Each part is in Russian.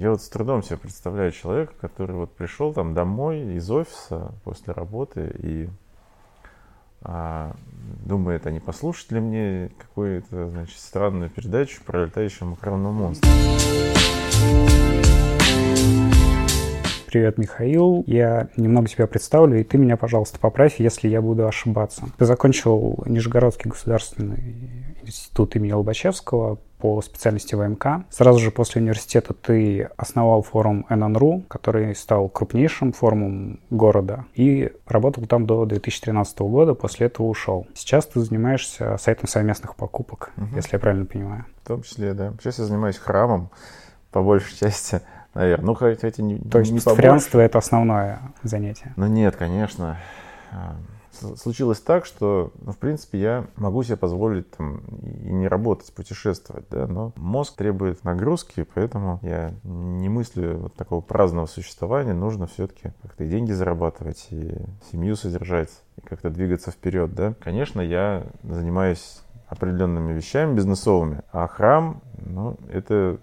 Я вот с трудом себе представляю человека, который вот пришел там домой из офиса после работы и а, думает, а не послушать ли мне какую-то, значит, странную передачу про летающего макаронного монстра. Привет, Михаил. Я немного тебя представлю, и ты меня, пожалуйста, поправь, если я буду ошибаться. Ты закончил Нижегородский государственный институт имени Лобачевского по специальности ВМК. Сразу же после университета ты основал форум NNRU, который стал крупнейшим форумом города, и работал там до 2013 года, после этого ушел. Сейчас ты занимаешься сайтом совместных покупок, угу. если я правильно понимаю. В том числе, да. Сейчас я занимаюсь храмом, по большей части наверное. Ну, хотя не То есть пастырянство — это основное занятие? Ну, нет, конечно. Случилось так, что, ну, в принципе, я могу себе позволить там и не работать, путешествовать, да, но мозг требует нагрузки, поэтому я не мыслю вот такого праздного существования, нужно все-таки как-то и деньги зарабатывать, и семью содержать, и как-то двигаться вперед, да. Конечно, я занимаюсь определенными вещами бизнесовыми, а храм, ну, это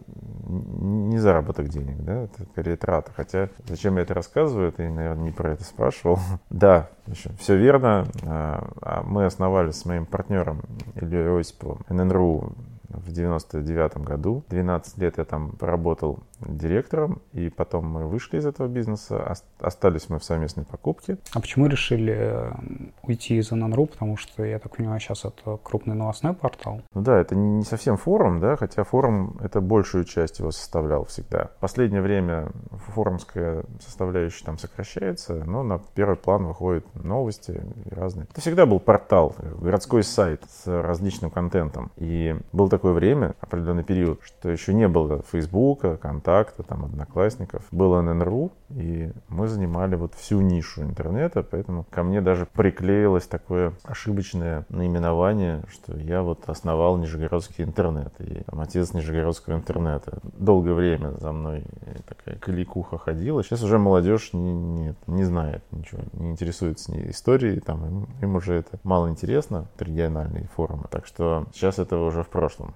не заработок денег, да, это скорее трата. Хотя зачем я это рассказываю, ты, наверное, не про это спрашивал. да, еще, все верно. А, а мы основали с моим партнером Ильей Осиповым ННРУ в 99 году. 12 лет я там поработал директором, и потом мы вышли из этого бизнеса, остались мы в совместной покупке. А почему решили э, уйти из ННРУ? Потому что, я так понимаю, сейчас это крупный новостной портал. Ну да, это не совсем форум, да, хотя форум это большую часть его составлял всегда. В последнее время форумская составляющая там сокращается, но на первый план выходят новости разные. Это всегда был портал, городской сайт с различным контентом. И был такое время, определенный период, что еще не было Фейсбука, ВКонтакта, там, Одноклассников. Было ННРУ, и мы занимали вот всю нишу интернета, поэтому ко мне даже приклеилось такое ошибочное наименование, что я вот основал Нижегородский интернет, и там, отец Нижегородского интернета. Долгое время за мной такая кликуха ходила. Сейчас уже молодежь не, не, не знает ничего, не интересуется ни историей, там, им, им уже это мало интересно, региональные форумы. Так что сейчас этого уже в прошлом.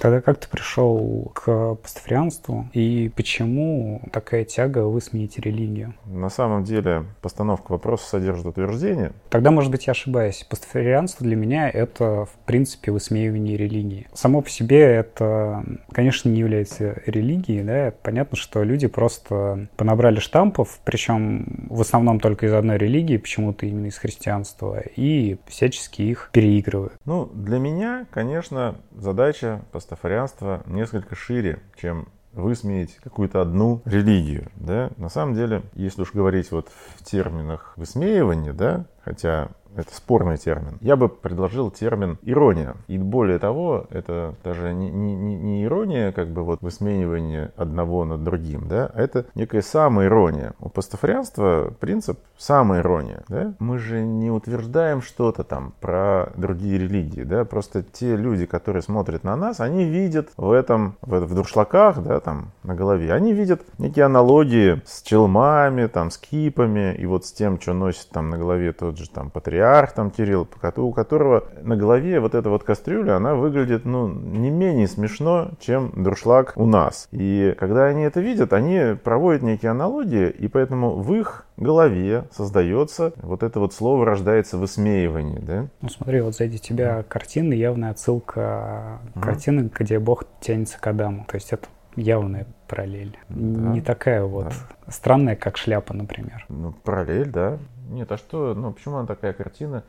Тогда как ты пришел к пастафарианству и почему такая тяга высмеять религию? На самом деле постановка вопроса содержит утверждение. Тогда, может быть, я ошибаюсь. Пастафарианство для меня — это, в принципе, высмеивание религии. Само по себе это, конечно, не является религией, да, понятно, что люди просто понабрали штампов, причем в основном только из одной религии, почему-то именно из христианства, и всячески их переигрывают. Ну, для меня, конечно, задача пастафарианство несколько шире, чем высмеять какую-то одну религию. Да? На самом деле, если уж говорить вот в терминах высмеивания, да, хотя это спорный термин. Я бы предложил термин ирония. И более того, это даже не, не, не ирония, как бы вот высмеивание одного над другим, да, а это некая самоирония. У пастафарианства принцип самоирония, да. Мы же не утверждаем что-то там про другие религии, да, просто те люди, которые смотрят на нас, они видят в этом, в, в дуршлаках, да, там на голове, они видят некие аналогии с челмами, там, с кипами, и вот с тем, что носит там на голове тот же там патриарх, патриарх там Кирилл, у которого на голове вот эта вот кастрюля, она выглядит, ну, не менее смешно, чем дуршлаг у нас. И когда они это видят, они проводят некие аналогии, и поэтому в их голове создается вот это вот слово рождается высмеивание, да? Ну смотри, вот сзади тебя картина, явная отсылка угу. картины, где Бог тянется к Адаму. То есть это явная параллель. Да, не такая вот да. странная, как шляпа, например. Ну, параллель, да. Нет, а что, ну почему она такая картина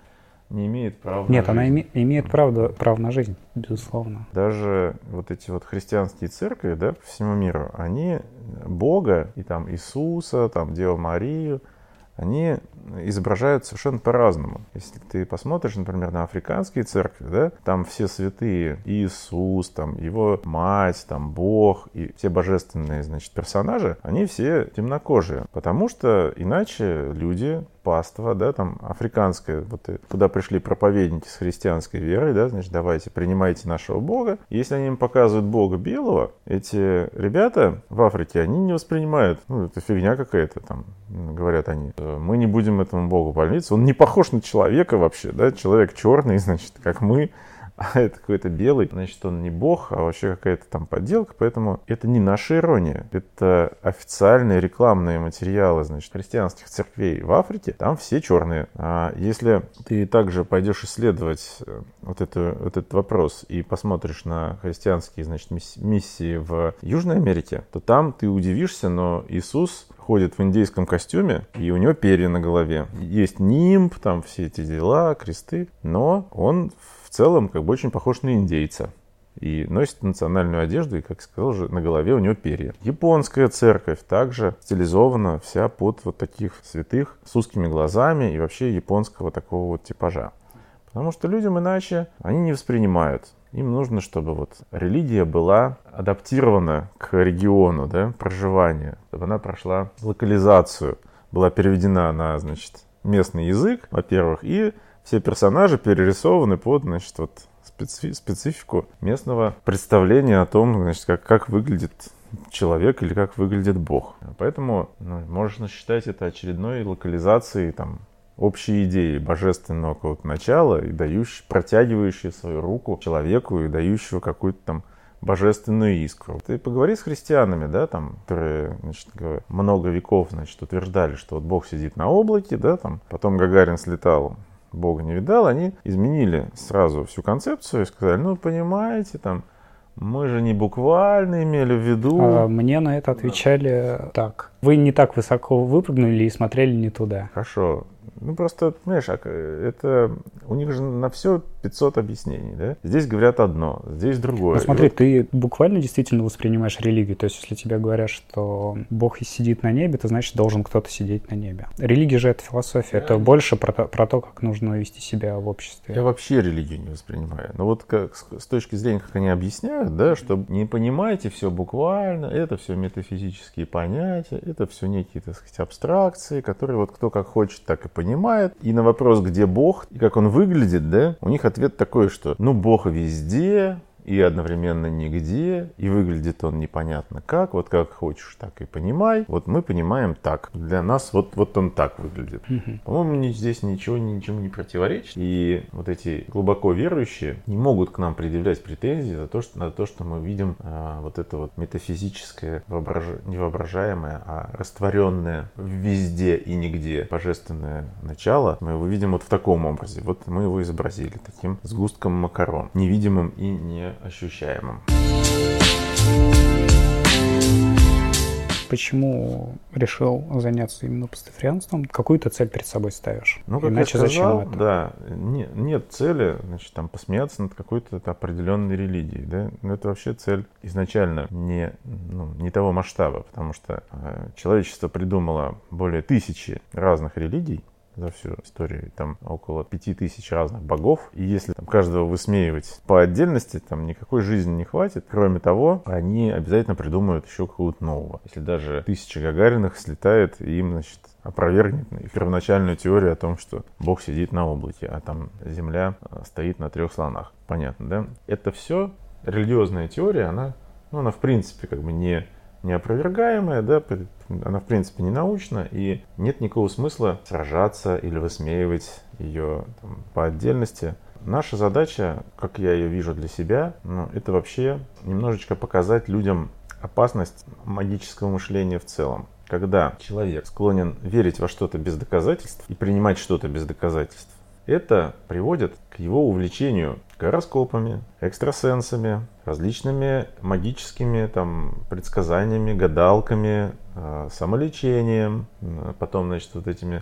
не имеет права Нет, на она жизнь? Име, имеет право, право на жизнь, безусловно. Даже вот эти вот христианские церкви, да, по всему миру, они Бога и там Иисуса, там Деву Марию, они изображают совершенно по-разному. Если ты посмотришь, например, на африканские церкви, да, там все святые, Иисус, там его мать, там Бог и все божественные, значит, персонажи, они все темнокожие, потому что иначе люди паства, да, там африканская, вот туда пришли проповедники с христианской верой, да, значит, давайте принимайте нашего Бога. Если они им показывают Бога белого, эти ребята в Африке, они не воспринимают, ну, это фигня какая-то там, говорят они. Мы не будем этому Богу молиться, он не похож на человека вообще, да, человек черный, значит, как мы, а это какой-то белый, значит, он не бог, а вообще какая-то там подделка, поэтому это не наша ирония. Это официальные рекламные материалы, значит, христианских церквей в Африке, там все черные. А если ты также пойдешь исследовать э, вот, это, вот этот вопрос и посмотришь на христианские, значит, миссии в Южной Америке, то там ты удивишься, но Иисус ходит в индейском костюме, и у него перья на голове. Есть нимб, там все эти дела, кресты, но он в целом как бы очень похож на индейца и носит национальную одежду, и, как сказал уже, на голове у него перья. Японская церковь также стилизована вся под вот таких святых с узкими глазами и вообще японского такого вот типажа. Потому что людям иначе они не воспринимают. Им нужно, чтобы вот религия была адаптирована к региону да, проживания, чтобы она прошла локализацию, была переведена на, значит, местный язык, во-первых, и все персонажи перерисованы под, значит, вот специфи- специфику местного представления о том, значит, как, как выглядит человек или как выглядит Бог. Поэтому ну, можно считать это очередной локализацией там, общей идеи божественного какого-то начала и дающей, протягивающей свою руку человеку и дающего какую-то там божественную искру. Ты поговори с христианами, да, там, которые, значит, много веков, значит, утверждали, что вот Бог сидит на облаке, да, там, потом Гагарин слетал Бога не видал, они изменили сразу всю концепцию и сказали, ну, понимаете, там, мы же не буквально имели в виду. А мне на это отвечали да. так. Вы не так высоко выпрыгнули и смотрели не туда. Хорошо. Ну, просто, понимаешь, а это у них же на все 500 объяснений, да? Здесь говорят одно, здесь другое. Ну, смотри, вот... ты буквально действительно воспринимаешь религию. То есть, если тебе говорят, что Бог сидит на небе, то значит, должен кто-то сидеть на небе. Религия же это философия. Я... Это больше про то, про то, как нужно вести себя в обществе. Я вообще религию не воспринимаю. Но вот как, с точки зрения, как они объясняют, да, что не понимаете все буквально, это все метафизические понятия, это все некие, так сказать, абстракции, которые вот кто как хочет, так и понимает. И на вопрос, где Бог и как он выглядит, да, у них ответ такой, что ну Бог везде, и одновременно нигде, и выглядит он непонятно как, вот как хочешь, так и понимай. Вот мы понимаем так. Для нас вот, вот он так выглядит. Угу. По-моему, здесь ничего ничему не противоречит. И вот эти глубоко верующие не могут к нам предъявлять претензии за то, что, на то, что мы видим а, вот это вот метафизическое, воображ... не воображаемое, а растворенное везде и нигде божественное начало. Мы его видим вот в таком образе. Вот мы его изобразили таким сгустком макарон, невидимым и не ощущаемым. Почему решил заняться именно пастафарианством? Какую-то цель перед собой ставишь? Ну, как Иначе я сказал, зачем это? Да, не, нет цели, значит, там посмеяться над какой-то определенной религией, да? Но это вообще цель изначально не, ну, не того масштаба, потому что э, человечество придумало более тысячи разных религий, за всю историю. Там около пяти тысяч разных богов. И если там, каждого высмеивать по отдельности, там никакой жизни не хватит. Кроме того, они обязательно придумают еще какого-то нового. Если даже тысяча Гагариных слетает, и им, значит, опровергнет первоначальную теорию о том, что Бог сидит на облаке, а там Земля э, стоит на трех слонах. Понятно, да? Это все религиозная теория, она, ну, она в принципе как бы не неопровергаемая, да, она в принципе не научна, и нет никакого смысла сражаться или высмеивать ее там, по отдельности. Наша задача, как я ее вижу для себя, ну, это вообще немножечко показать людям опасность магического мышления в целом. Когда человек склонен верить во что-то без доказательств и принимать что-то без доказательств, это приводит к его увлечению гороскопами, экстрасенсами, различными магическими там, предсказаниями, гадалками, э, самолечением, потом, значит, вот этими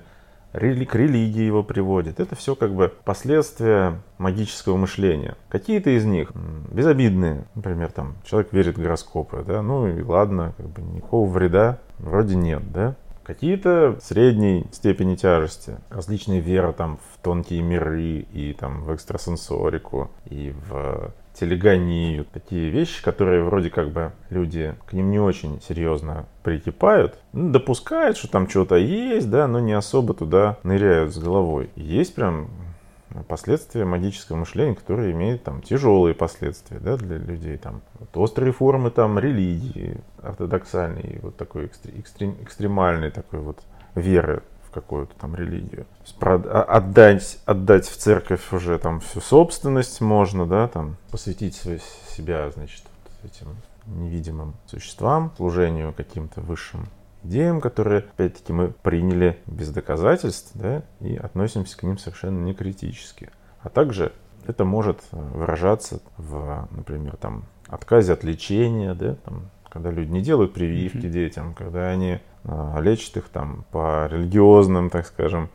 к религии его приводит. Это все как бы последствия магического мышления. Какие-то из них безобидные. Например, там человек верит в гороскопы, да, ну и ладно, как бы никакого вреда вроде нет, да. Какие-то средней степени тяжести. Различные веры там в тонкие миры и там в экстрасенсорику и в телегонию. Такие вещи, которые вроде как бы люди к ним не очень серьезно прикипают. Ну, допускают, что там что-то есть, да, но не особо туда ныряют с головой. Есть прям последствия магического мышления, которые имеют там тяжелые последствия да, для людей. Там, вот, острые формы там, религии ортодоксальной, вот такой экстрем, экстремальной такой вот веры какую-то там религию. А, отдать, отдать в церковь уже там всю собственность можно, да, там посвятить себя, значит, вот этим невидимым существам, служению каким-то высшим идеям, которые, опять-таки, мы приняли без доказательств, да, и относимся к ним совершенно не критически. А также это может выражаться в, например, там, отказе от лечения, да, там, когда люди не делают прививки mm-hmm. детям, когда они а, лечат их там по религиозным, так скажем,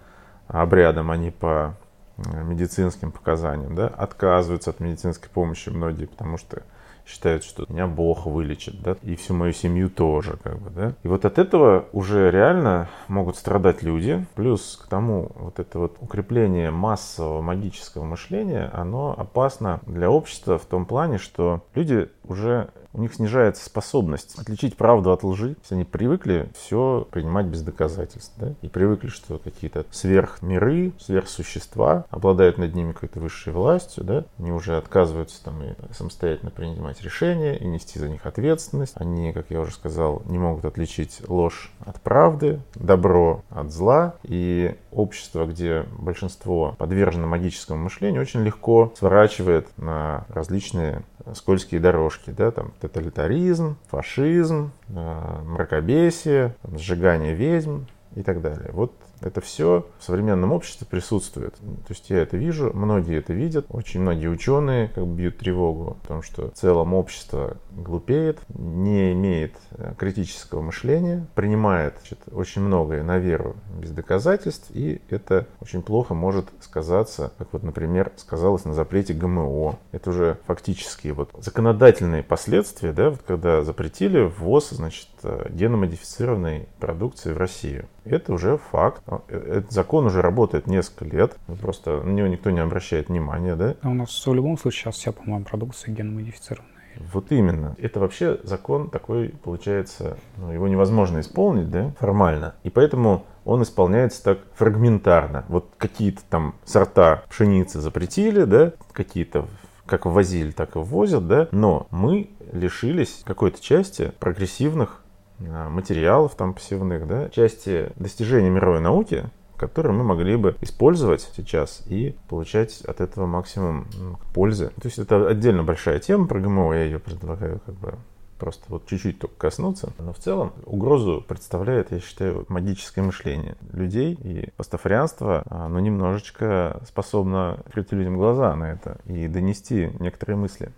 обрядам, а не по э, медицинским показаниям, да, отказываются от медицинской помощи многие, потому что считают, что меня Бог вылечит, да, и всю мою семью тоже, как бы, да. И вот от этого уже реально могут страдать люди. Плюс к тому вот это вот укрепление массового магического мышления, оно опасно для общества в том плане, что люди уже у них снижается способность отличить правду от лжи. Если они привыкли все принимать без доказательств, да, и привыкли, что какие-то сверхмиры, сверхсущества обладают над ними какой-то высшей властью, да, они уже отказываются там и самостоятельно принимать решения и нести за них ответственность. Они, как я уже сказал, не могут отличить ложь от правды, добро от зла, и общество, где большинство подвержено магическому мышлению, очень легко сворачивает на различные скользкие дорожки, да, там тоталитаризм, фашизм, э, мракобесие, сжигание ведьм и так далее. Вот это все в современном обществе присутствует. То есть я это вижу, многие это видят. Очень многие ученые как бы бьют тревогу о том, что в целом общество глупеет, не имеет э, критического мышления, принимает значит, очень многое на веру без доказательств, и это очень плохо может сказаться, как вот, например, сказалось на запрете ГМО. Это уже фактически вот законодательные последствия, да, вот когда запретили ввоз, значит, геномодифицированной продукции в Россию. Это уже факт. Э, этот закон уже работает несколько лет. Просто на него никто не обращает внимания, да? А у нас в любом случае сейчас вся, по-моему, продукция геномодифицированная. Вот именно. Это вообще закон такой, получается, ну, его невозможно исполнить, да, формально. И поэтому он исполняется так фрагментарно. Вот какие-то там сорта пшеницы запретили, да, какие-то как ввозили, так и ввозят, да, но мы лишились какой-то части прогрессивных материалов там пассивных, да, части достижений мировой науки, которые мы могли бы использовать сейчас и получать от этого максимум пользы. То есть это отдельно большая тема про ГМО, я ее предлагаю как бы просто вот чуть-чуть только коснуться. Но в целом угрозу представляет, я считаю, магическое мышление людей. И пастафарианство, оно немножечко способно открыть людям глаза на это и донести некоторые мысли.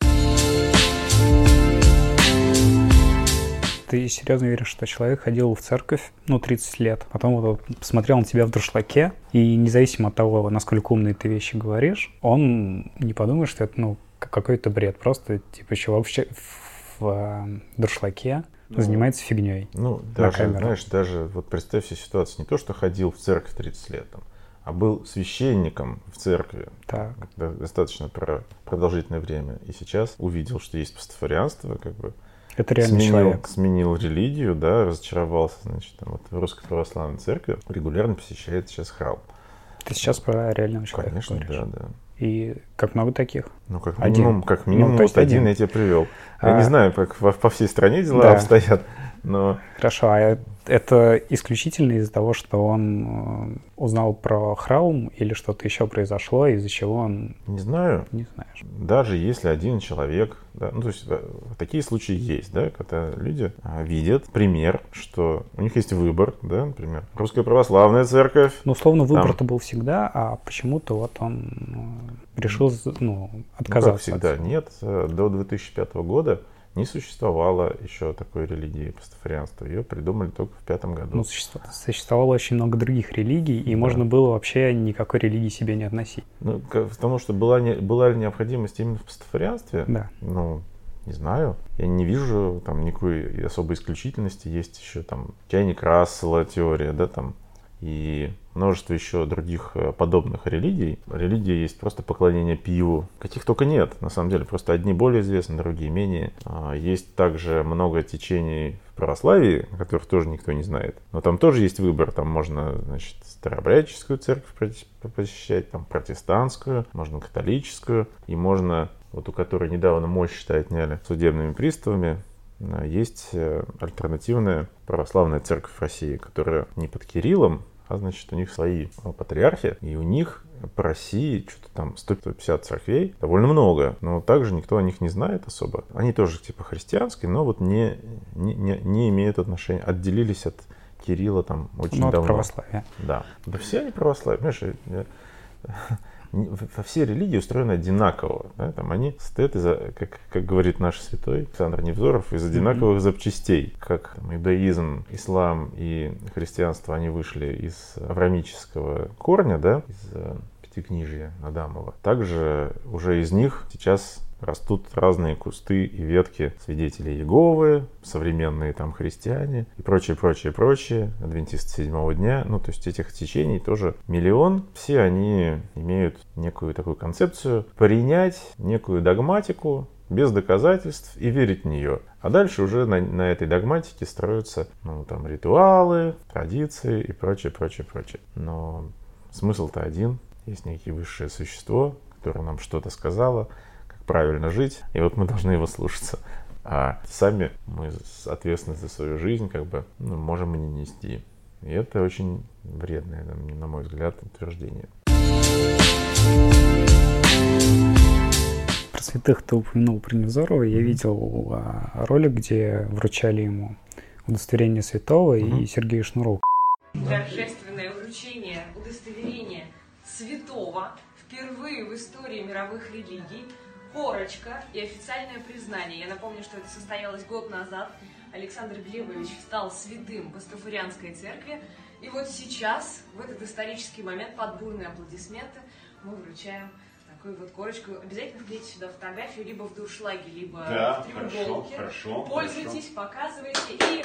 Ты серьезно веришь, что человек ходил в церковь, ну, 30 лет, потом вот посмотрел на тебя в дуршлаке, и независимо от того, насколько умные ты вещи говоришь, он не подумает, что это, ну, какой-то бред. Просто, типа, еще вообще в э, дуршлаке ну, занимается фигней. Ну, даже, знаешь, даже вот представь себе ситуацию, не то, что ходил в церковь 30 лет, там, а был священником в церкви так. достаточно продолжительное время, и сейчас увидел, что есть пастафарианство, как бы это реально сменил, человек. Сменил религию, да, разочаровался, значит, там, вот в Русской Православной Церкви, регулярно посещает сейчас храм. Ты сейчас про реального человека Конечно, говоришь. да, да. И как много таких? Ну, как минимум, один. как минимум ну, вот один. один я тебе привел. А... Я не знаю, как по всей стране дела да. обстоят, но... Хорошо, а это исключительно из-за того, что он э, узнал про Храум или что-то еще произошло, из-за чего он... Не знаю. Не знаешь. Даже если один человек... Да, ну, то есть э, такие случаи есть, да, когда люди а, видят пример, что у них есть выбор, да, например, Русская Православная Церковь. Ну, условно, выбор-то был всегда, а почему-то вот он э, решил ну, отказаться. Ну, как всегда, от... нет. До 2005 года не существовало еще такой религии пастафарианства. Ее придумали только в пятом году. Ну, существовало очень много других религий, и да. можно было вообще никакой религии себе не относить. Ну, потому что была, не, была ли необходимость именно в пастафарианстве? Да. Ну, не знаю. Я не вижу там никакой особой исключительности. Есть еще там чайник Рассела теория, да, там и множество еще других э, подобных религий. Религия есть просто поклонение пиву. Каких только нет, на самом деле. Просто одни более известны, другие менее. А, есть также много течений в православии, о которых тоже никто не знает. Но там тоже есть выбор. Там можно, значит, старообрядческую церковь посещать, там протестантскую, можно католическую. И можно, вот у которой недавно мощь, отняли судебными приставами, есть э, альтернативная православная церковь России, которая не под Кириллом, а значит у них свои патриархи, и у них по России что-то там 150 церквей, довольно много, но также никто о них не знает особо. Они тоже типа христианские, но вот не, не, не, имеют отношения, отделились от Кирилла там очень ну, давно. православие. Да. Да все они православие. Понимаешь, все религии устроены одинаково. Да? Там они стоят, из как, как говорит наш святой Александр Невзоров, из одинаковых mm-hmm. запчастей. Как там, иудаизм, ислам и христианство, они вышли из аврамического корня, да, из э, пятикнижия Адамова. Также уже из них сейчас растут разные кусты и ветки свидетелей Иеговы, современные там христиане и прочее, прочее, прочее, адвентисты седьмого дня. Ну, то есть этих течений тоже миллион. Все они имеют некую такую концепцию принять некую догматику, без доказательств и верить в нее. А дальше уже на, на этой догматике строятся ну, там, ритуалы, традиции и прочее, прочее, прочее. Но смысл-то один. Есть некие высшее существо, которое нам что-то сказало, правильно жить, и вот мы должны его слушаться. А сами мы ответственность за свою жизнь как бы ну, можем и не нести. И это очень вредное, на мой взгляд, утверждение. Про святых ты упомянул про Невзорова. Я видел а, ролик, где вручали ему удостоверение святого и Сергею Шнурову. Торжественное вручение удостоверения святого впервые в истории мировых религий – корочка и официальное признание. Я напомню, что это состоялось год назад. Александр Глебович стал святым Пастафарианской церкви. И вот сейчас, в этот исторический момент, под бурные аплодисменты, мы вручаем такую вот корочку. Обязательно вклейте сюда фотографию либо в дуршлаге, либо да, в треуголке. Хорошо, хорошо, Пользуйтесь, хорошо. показывайте. И...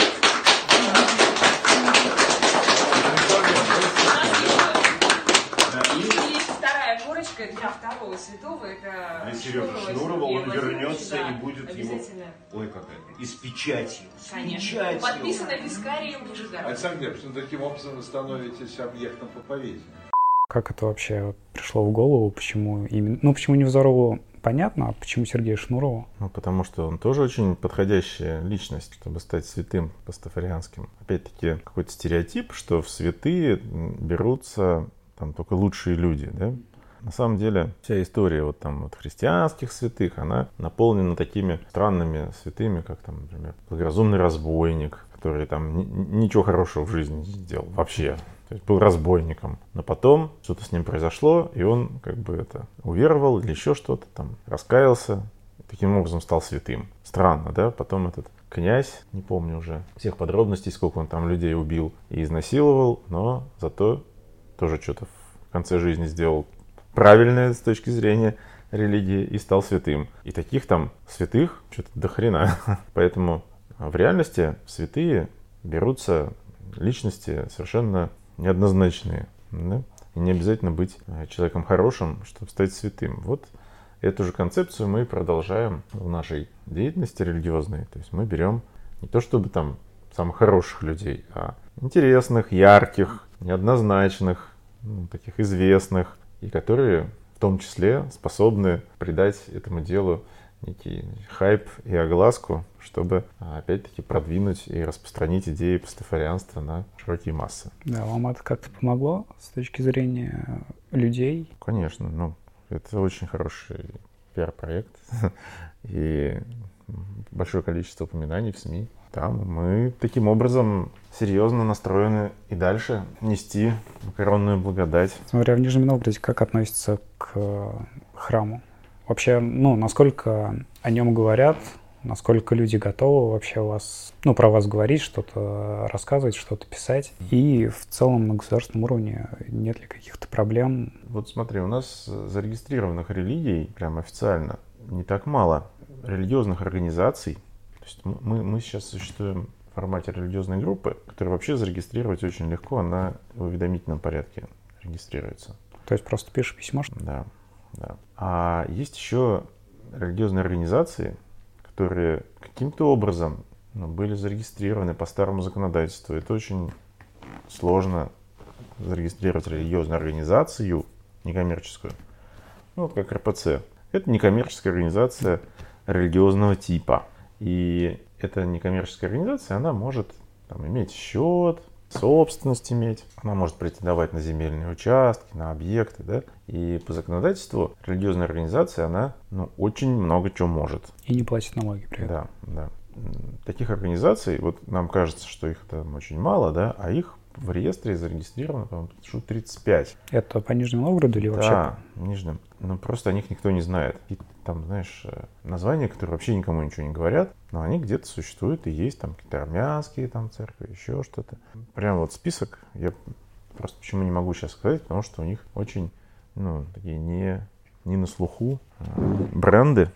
И есть вторая корочка для второго святого. Это а Сережа Шнурова, он вернется да, и будет его... Ой, какая И с печатью. С Конечно. Печатью. Подписано Вискарием Нижегородским. Александр Глебович, ну таким образом вы становитесь объектом проповеди. Как это вообще пришло в голову? Почему именно... Ну, почему Невзорову понятно, а почему Сергею Шнурову? Ну, потому что он тоже очень подходящая личность, чтобы стать святым пастафарианским. Опять-таки, какой-то стереотип, что в святые берутся там только лучшие люди, да? На самом деле вся история вот там вот христианских святых, она наполнена такими странными святыми, как там, например, благоразумный разбойник, который там ничего хорошего в жизни не сделал вообще. То есть был разбойником. Но потом что-то с ним произошло, и он как бы это уверовал или еще что-то там, раскаялся, таким образом стал святым. Странно, да? Потом этот князь, не помню уже всех подробностей, сколько он там людей убил и изнасиловал, но зато тоже что-то в конце жизни сделал правильное с точки зрения религии и стал святым. И таких там святых что-то до хрена. Поэтому в реальности святые берутся личности совершенно неоднозначные. Да? И не обязательно быть э, человеком хорошим, чтобы стать святым. Вот эту же концепцию мы продолжаем в нашей деятельности религиозной. То есть мы берем не то чтобы там самых хороших людей, а интересных, ярких, неоднозначных, ну, таких известных, и которые в том числе способны придать этому делу некий хайп и огласку, чтобы опять-таки продвинуть и распространить идеи пастафарианства на широкие массы. Да, вам это как-то помогло с точки зрения людей? Конечно, ну, это очень хороший пиар-проект и большое количество упоминаний в СМИ. Там мы таким образом серьезно настроены и дальше нести макаронную благодать. Смотря в Нижнем Новгороде, как относится к э, храму? Вообще, ну, насколько о нем говорят, насколько люди готовы вообще вас, ну, про вас говорить, что-то рассказывать, что-то писать. И в целом на государственном уровне нет ли каких-то проблем? Вот смотри, у нас зарегистрированных религий, прям официально, не так мало. Религиозных организаций, есть мы, мы сейчас существуем в формате религиозной группы, которую вообще зарегистрировать очень легко, она в уведомительном порядке регистрируется. То есть просто пишешь письмо? Да, да. А есть еще религиозные организации, которые каким-то образом ну, были зарегистрированы по старому законодательству. Это очень сложно зарегистрировать религиозную организацию, некоммерческую, ну, вот как РПЦ. Это некоммерческая организация религиозного типа. И эта некоммерческая организация, она может там, иметь счет, собственность иметь, она может претендовать на земельные участки, на объекты, да, и по законодательству религиозная организация, она ну, очень много чего может. И не платит налоги при этом. Да, да. Таких организаций, вот нам кажется, что их там очень мало, да, а их в реестре зарегистрировано, по-моему, штук 35. Это по Нижнему Новгороду или вообще? Да, Нижнем. Ну, просто о них никто не знает. И там, знаешь, э, названия, которые вообще никому ничего не говорят, но они где-то существуют и есть, там какие-то армянские там церкви, еще что-то. Прям вот список, я просто почему не могу сейчас сказать, потому что у них очень, ну, такие не, не на слуху а бренды,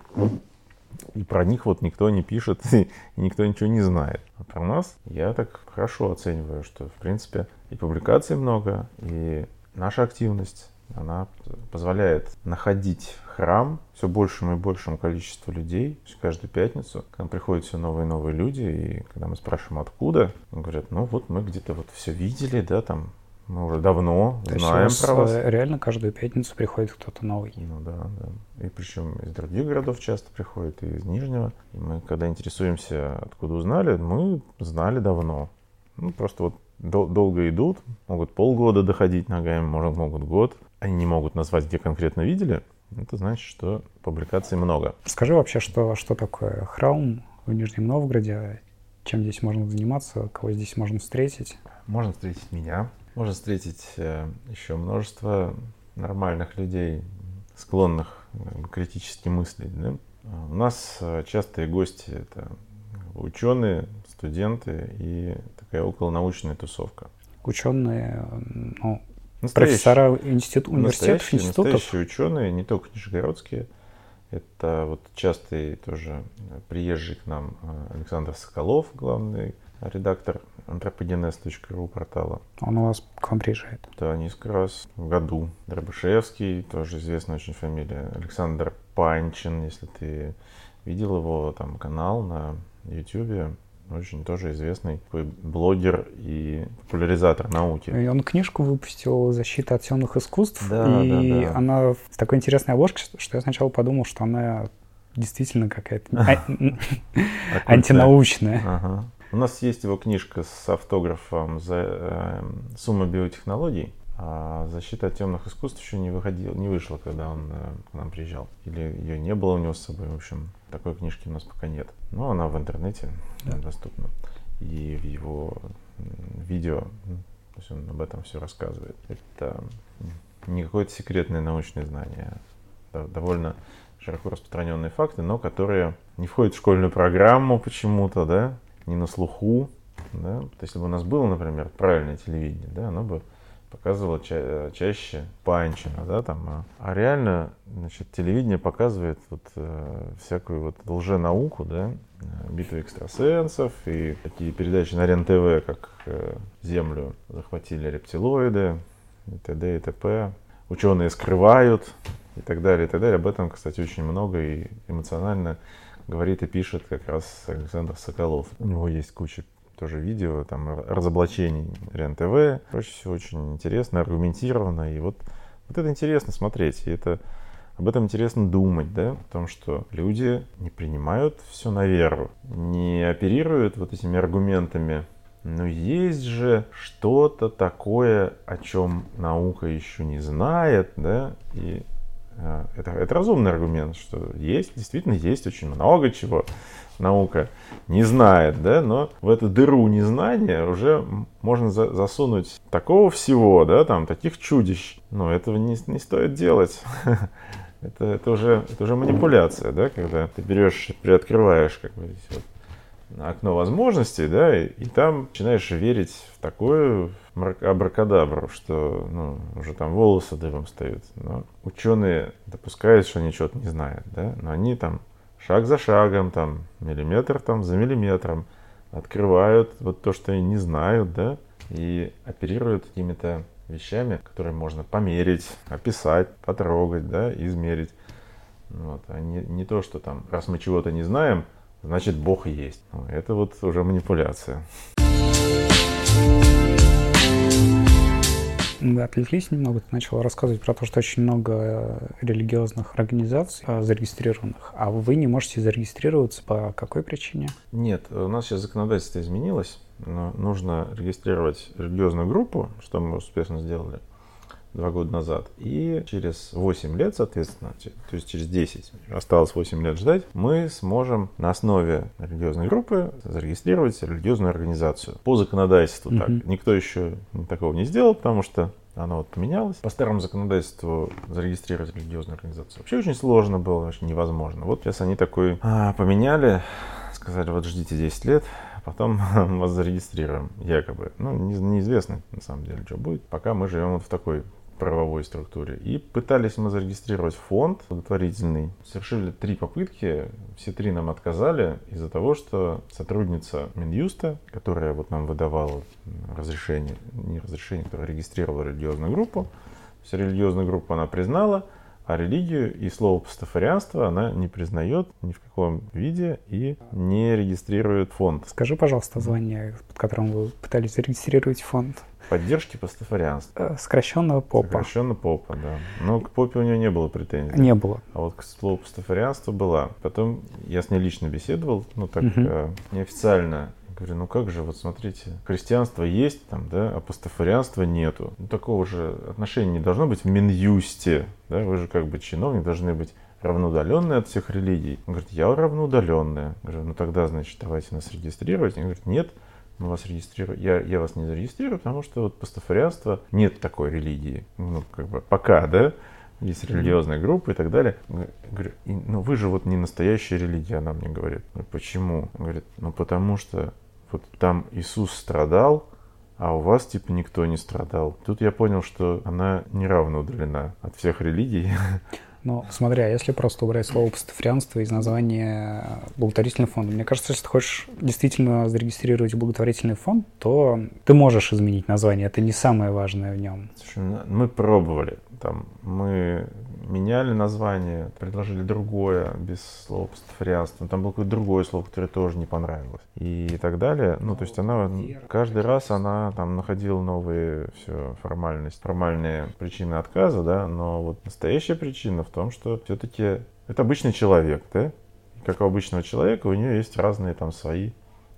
и про них вот никто не пишет, и никто ничего не знает. А про нас я так хорошо оцениваю, что, в принципе, и публикаций много, и наша активность, она позволяет находить храм все большему и большему количеству людей. Каждую пятницу к нам приходят все новые и новые люди, и когда мы спрашиваем, откуда, говорят, ну вот мы где-то вот все видели, да, там мы уже давно То знаем есть про вас. Э, реально каждую пятницу приходит кто-то новый. Ну да, да. И причем из других городов часто приходит, и из Нижнего. И мы, когда интересуемся, откуда узнали, мы знали давно. Ну, просто вот дол- долго идут, могут полгода доходить ногами, может, могут год. Они не могут назвать, где конкретно видели. Это значит, что публикаций много. Скажи вообще, что, что такое храм в Нижнем Новгороде? Чем здесь можно заниматься? Кого здесь можно встретить? Можно встретить меня, можно встретить э, еще множество нормальных людей, склонных критически мыслить. Да? У нас э, частые гости — это ученые, студенты и такая околонаучная тусовка. Ученые, ну, профессора институт, университетов, институтов? Настоящие ученые, не только нижегородские. Это вот частый тоже приезжий к нам э, Александр Соколов, главный редактор anthropogenes.ru портала. Он у вас к вам приезжает? Да, несколько раз в году. Дробышевский, тоже известная очень фамилия. Александр Панчин, если ты видел его там канал на YouTube, очень тоже известный такой блогер и популяризатор науки. И он книжку выпустил «Защита от темных искусств», да, и да, да. она с такой интересной обложкой, что я сначала подумал, что она действительно какая-то а, антинаучная. У нас есть его книжка с автографом за э, «Сумма биотехнологий», а «Защита от темных искусств» еще не, выходил, не вышла, когда он э, к нам приезжал. Или ее не было у него с собой, в общем, такой книжки у нас пока нет. Но она в интернете да. доступна. И в его видео, то есть он об этом все рассказывает. Это не какое-то секретное научное знание, а довольно широко распространенные факты, но которые не входят в школьную программу почему-то, да, не на слуху. Да? То есть, если бы у нас было, например, правильное телевидение, да, оно бы показывало ча- чаще Панчина, да, там, а, а реально, значит, телевидение показывает вот э, всякую вот лженауку, да, битву экстрасенсов и такие передачи на РЕН-ТВ, как э, Землю захватили рептилоиды и т.д. и т.п. Ученые скрывают и так далее, и так далее. Об этом, кстати, очень много и эмоционально говорит и пишет как раз Александр Соколов. У него есть куча тоже видео, там, разоблачений РЕН-ТВ. Короче, все очень интересно, аргументированно. И вот, вот это интересно смотреть. И это, об этом интересно думать, да, о том, что люди не принимают все на веру, не оперируют вот этими аргументами. Но есть же что-то такое, о чем наука еще не знает, да, и это, это разумный аргумент, что есть, действительно есть очень много чего наука не знает, да, но в эту дыру незнания уже можно за, засунуть такого всего, да, там, таких чудищ. Но этого не, не стоит делать. Это, это, уже, это уже манипуляция, да, когда ты берешь, приоткрываешь, как бы, вот, окно возможностей, да, и, и там начинаешь верить в такую абракадабру, что ну, уже там волосы дыбом встают. Но ученые допускают, что они что-то не знают, да, но они там шаг за шагом, там, миллиметр там за миллиметром открывают вот то, что они не знают, да, и оперируют какими-то вещами, которые можно померить, описать, потрогать, да, измерить. Вот, а не, не то, что там, раз мы чего-то не знаем, значит Бог есть. Это вот уже манипуляция. Мы отвлеклись немного. Ты начал рассказывать про то, что очень много э, религиозных организаций э, зарегистрированных, а вы не можете зарегистрироваться по какой причине? Нет, у нас сейчас законодательство изменилось. Нужно регистрировать религиозную группу, что мы успешно сделали два года назад. И через 8 лет, соответственно, то есть через 10, осталось 8 лет ждать, мы сможем на основе религиозной группы зарегистрировать религиозную организацию. По законодательству mm-hmm. так. Никто еще такого не сделал, потому что оно вот поменялось. По старому законодательству зарегистрировать религиозную организацию вообще очень сложно было, вообще невозможно. Вот сейчас они такой а, поменяли, сказали, вот ждите 10 лет, потом вас зарегистрируем, якобы. Ну, не, неизвестно, на самом деле, что будет. Пока мы живем вот в такой правовой структуре. И пытались мы зарегистрировать фонд благотворительный. Совершили три попытки, все три нам отказали из-за того, что сотрудница Минюста, которая вот нам выдавала разрешение, не разрешение, которая регистрировала религиозную группу, все религиозную группу она признала, а религию и слово пастафарианство она не признает ни в каком виде и не регистрирует фонд. Скажи, пожалуйста, звание, под которым вы пытались зарегистрировать фонд. Поддержки пастафарианства. Э, сокращенного попа. Сокращенно попа, да. Но к попе у нее не было претензий. Не было. А вот к слову пастафарианства была. Потом я с ней лично беседовал, ну так угу. неофициально Говорю, ну как же, вот смотрите, христианство есть там, да, а пастафарианства нету. Ну, такого же отношения не должно быть в Минюсте, да, вы же как бы чиновник должны быть равноудаленные от всех религий. Он говорит, я равноудаленная. Говорю, ну тогда, значит, давайте нас регистрировать. Он говорит, нет, мы вас регистрируем. Я, я вас не зарегистрирую, потому что вот пастафарианство нет такой религии. Ну, как бы пока, да? есть религиозная группа и так далее. Говорю, ну вы же вот не настоящая религия, она мне говорит. Почему? Говорит, ну потому что там Иисус страдал, а у вас типа никто не страдал. Тут я понял, что она неравно удалена от всех религий. Но смотря, если просто убрать слово пастафарианство из названия благотворительного фонда, мне кажется, если ты хочешь действительно зарегистрировать благотворительный фонд, то ты можешь изменить название, это не самое важное в нем. Слушай, ну, мы пробовали. Там мы меняли название, предложили другое, без слова пастафарианство. Там было какое-то другое слово, которое тоже не понравилось. И так далее. Ну, то есть она каждый раз она там находила новые все формальности, формальные причины отказа, да, но вот настоящая причина в том, что все-таки это обычный человек, да, как у обычного человека, у нее есть разные там свои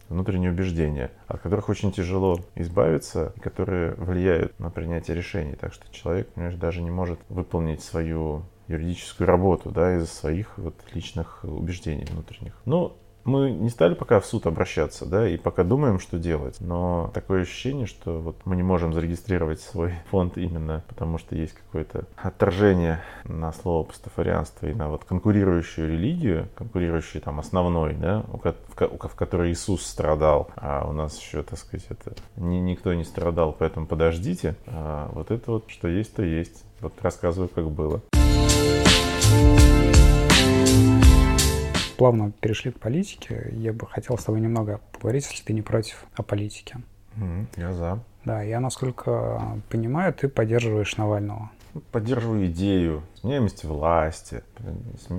внутренние убеждения, от которых очень тяжело избавиться, и которые влияют на принятие решений. Так что человек, понимаешь, даже не может выполнить свою юридическую работу, да, из-за своих вот личных убеждений внутренних. Но мы не стали пока в суд обращаться, да, и пока думаем, что делать. Но такое ощущение, что вот мы не можем зарегистрировать свой фонд именно потому, что есть какое-то отторжение на слово пастафарианство и на вот конкурирующую религию, конкурирующую там основной, да, в, которой Иисус страдал, а у нас еще, так сказать, это ни, никто не страдал, поэтому подождите. А вот это вот, что есть, то есть. Вот рассказываю, как было. Плавно перешли к политике. Я бы хотел с тобой немного поговорить, если ты не против, о политике. Mm, я за. Да, я, насколько понимаю, ты поддерживаешь Навального. Поддерживаю идею сменяемости власти,